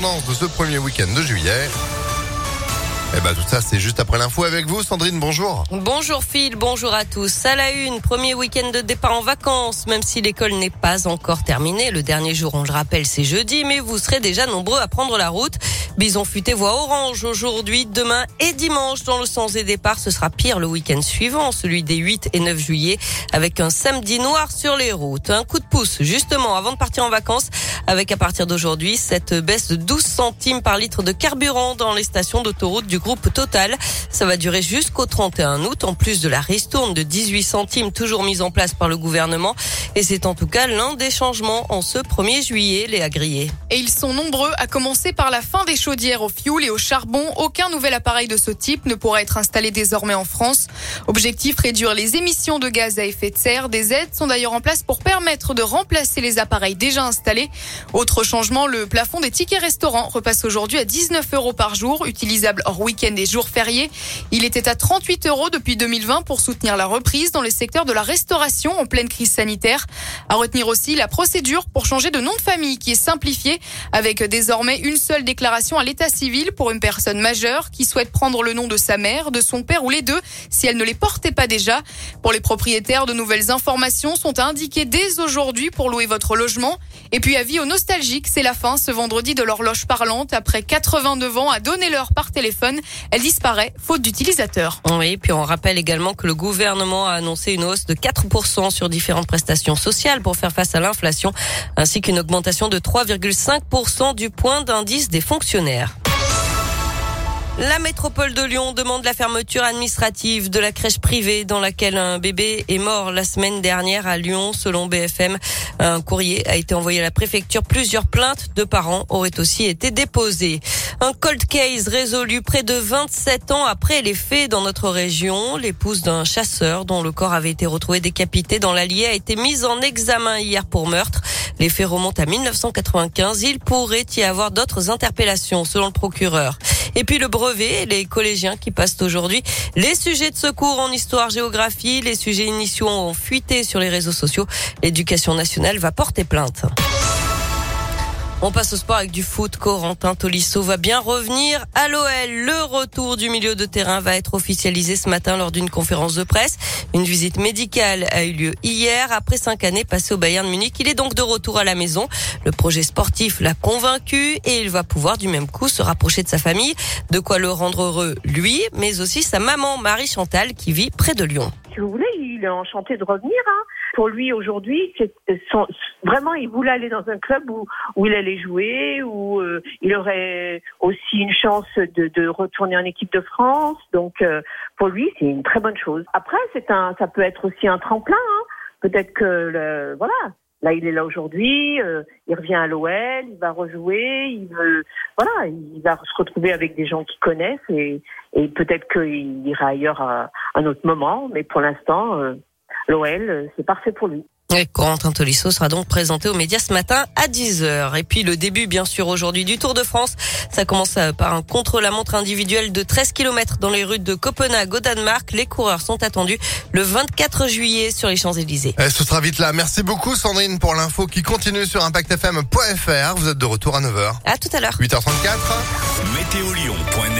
de ce premier week-end de juillet. Eh ben tout ça, c'est juste après l'info avec vous, Sandrine. Bonjour. Bonjour Phil, bonjour à tous. À la une, premier week-end de départ en vacances, même si l'école n'est pas encore terminée. Le dernier jour, on le rappelle, c'est jeudi, mais vous serez déjà nombreux à prendre la route. Bison futé voit orange aujourd'hui, demain et dimanche dans le sens des départs. Ce sera pire le week-end suivant, celui des 8 et 9 juillet, avec un samedi noir sur les routes. Un coup de pouce, justement, avant de partir en vacances, avec à partir d'aujourd'hui cette baisse de 12 centimes par litre de carburant dans les stations d'autoroute du groupe Total. Ça va durer jusqu'au 31 août, en plus de la ristourne de 18 centimes toujours mise en place par le gouvernement. Et c'est en tout cas l'un des changements en ce 1er juillet, les agriers. Et ils sont nombreux, à commencer par la fin des chaudières au fioul et au charbon. Aucun nouvel appareil de ce type ne pourra être installé désormais en France. Objectif, réduire les émissions de gaz à effet de serre. Des aides sont d'ailleurs en place pour permettre de remplacer les appareils déjà installés. Autre changement, le plafond des tickets restaurants repasse aujourd'hui à 19 euros par jour, utilisable hors week-end et jours fériés. Il était à 38 euros depuis 2020 pour soutenir la reprise dans les secteurs de la restauration en pleine crise sanitaire. À retenir aussi la procédure pour changer de nom de famille qui est simplifiée avec désormais une seule déclaration à l'état civil pour une personne majeure qui souhaite prendre le nom de sa mère, de son père ou les deux si elle ne les portait pas déjà. Pour les propriétaires, de nouvelles informations sont indiquées dès aujourd'hui pour louer votre logement. Et puis avis aux nostalgiques, c'est la fin ce vendredi de l'horloge parlante. Après 89 ans à donner l'heure par téléphone, elle disparaît faute d'utilisateurs. Oui, puis on rappelle également que le gouvernement a annoncé une hausse de 4% sur différentes prestations sociales pour faire face à l'inflation, ainsi qu'une augmentation de 3,5% du point d'indice des fonctionnaires. La métropole de Lyon demande la fermeture administrative de la crèche privée dans laquelle un bébé est mort la semaine dernière à Lyon, selon BFM. Un courrier a été envoyé à la préfecture. Plusieurs plaintes de parents auraient aussi été déposées. Un cold case résolu près de 27 ans après les faits dans notre région. L'épouse d'un chasseur dont le corps avait été retrouvé décapité dans l'Allier a été mise en examen hier pour meurtre. Les faits remontent à 1995. Il pourrait y avoir d'autres interpellations selon le procureur. Et puis le brevet, les collégiens qui passent aujourd'hui les sujets de secours en histoire, géographie, les sujets initiaux ont fuité sur les réseaux sociaux. L'éducation nationale va porter plainte. On passe au sport avec du foot. Corentin Tolisso va bien revenir à l'OL. Le retour du milieu de terrain va être officialisé ce matin lors d'une conférence de presse. Une visite médicale a eu lieu hier. Après cinq années passées au Bayern de Munich, il est donc de retour à la maison. Le projet sportif l'a convaincu et il va pouvoir du même coup se rapprocher de sa famille. De quoi le rendre heureux, lui, mais aussi sa maman, Marie Chantal, qui vit près de Lyon. Si vous voulez, il est enchanté de revenir. Hein. Pour lui aujourd'hui, vraiment, il voulait aller dans un club où, il allait jouer, où euh, il aurait aussi une chance de, retourner en équipe de France. Donc, euh, pour lui, c'est une très bonne chose. Après, ça peut être aussi un tremplin. Hein. Peut-être que, voilà, Là, il est là aujourd'hui, euh, il revient à l'OL, il va rejouer, il va se retrouver avec des gens qu'il connaissent et peut-être qu'il ira ailleurs à un autre moment, mais pour l'instant, l'OL, c'est parfait pour lui. Et Corentin Tolisso sera donc présenté aux médias ce matin à 10h. Et puis le début, bien sûr, aujourd'hui du Tour de France. Ça commence euh, par un contre-la-montre individuel de 13 km dans les rues de Copenhague au Danemark. Les coureurs sont attendus le 24 juillet sur les Champs-Élysées. Eh, ce sera vite là. Merci beaucoup Sandrine pour l'info qui continue sur impactfm.fr. Vous êtes de retour à 9h. À tout à l'heure. 8h34. Météo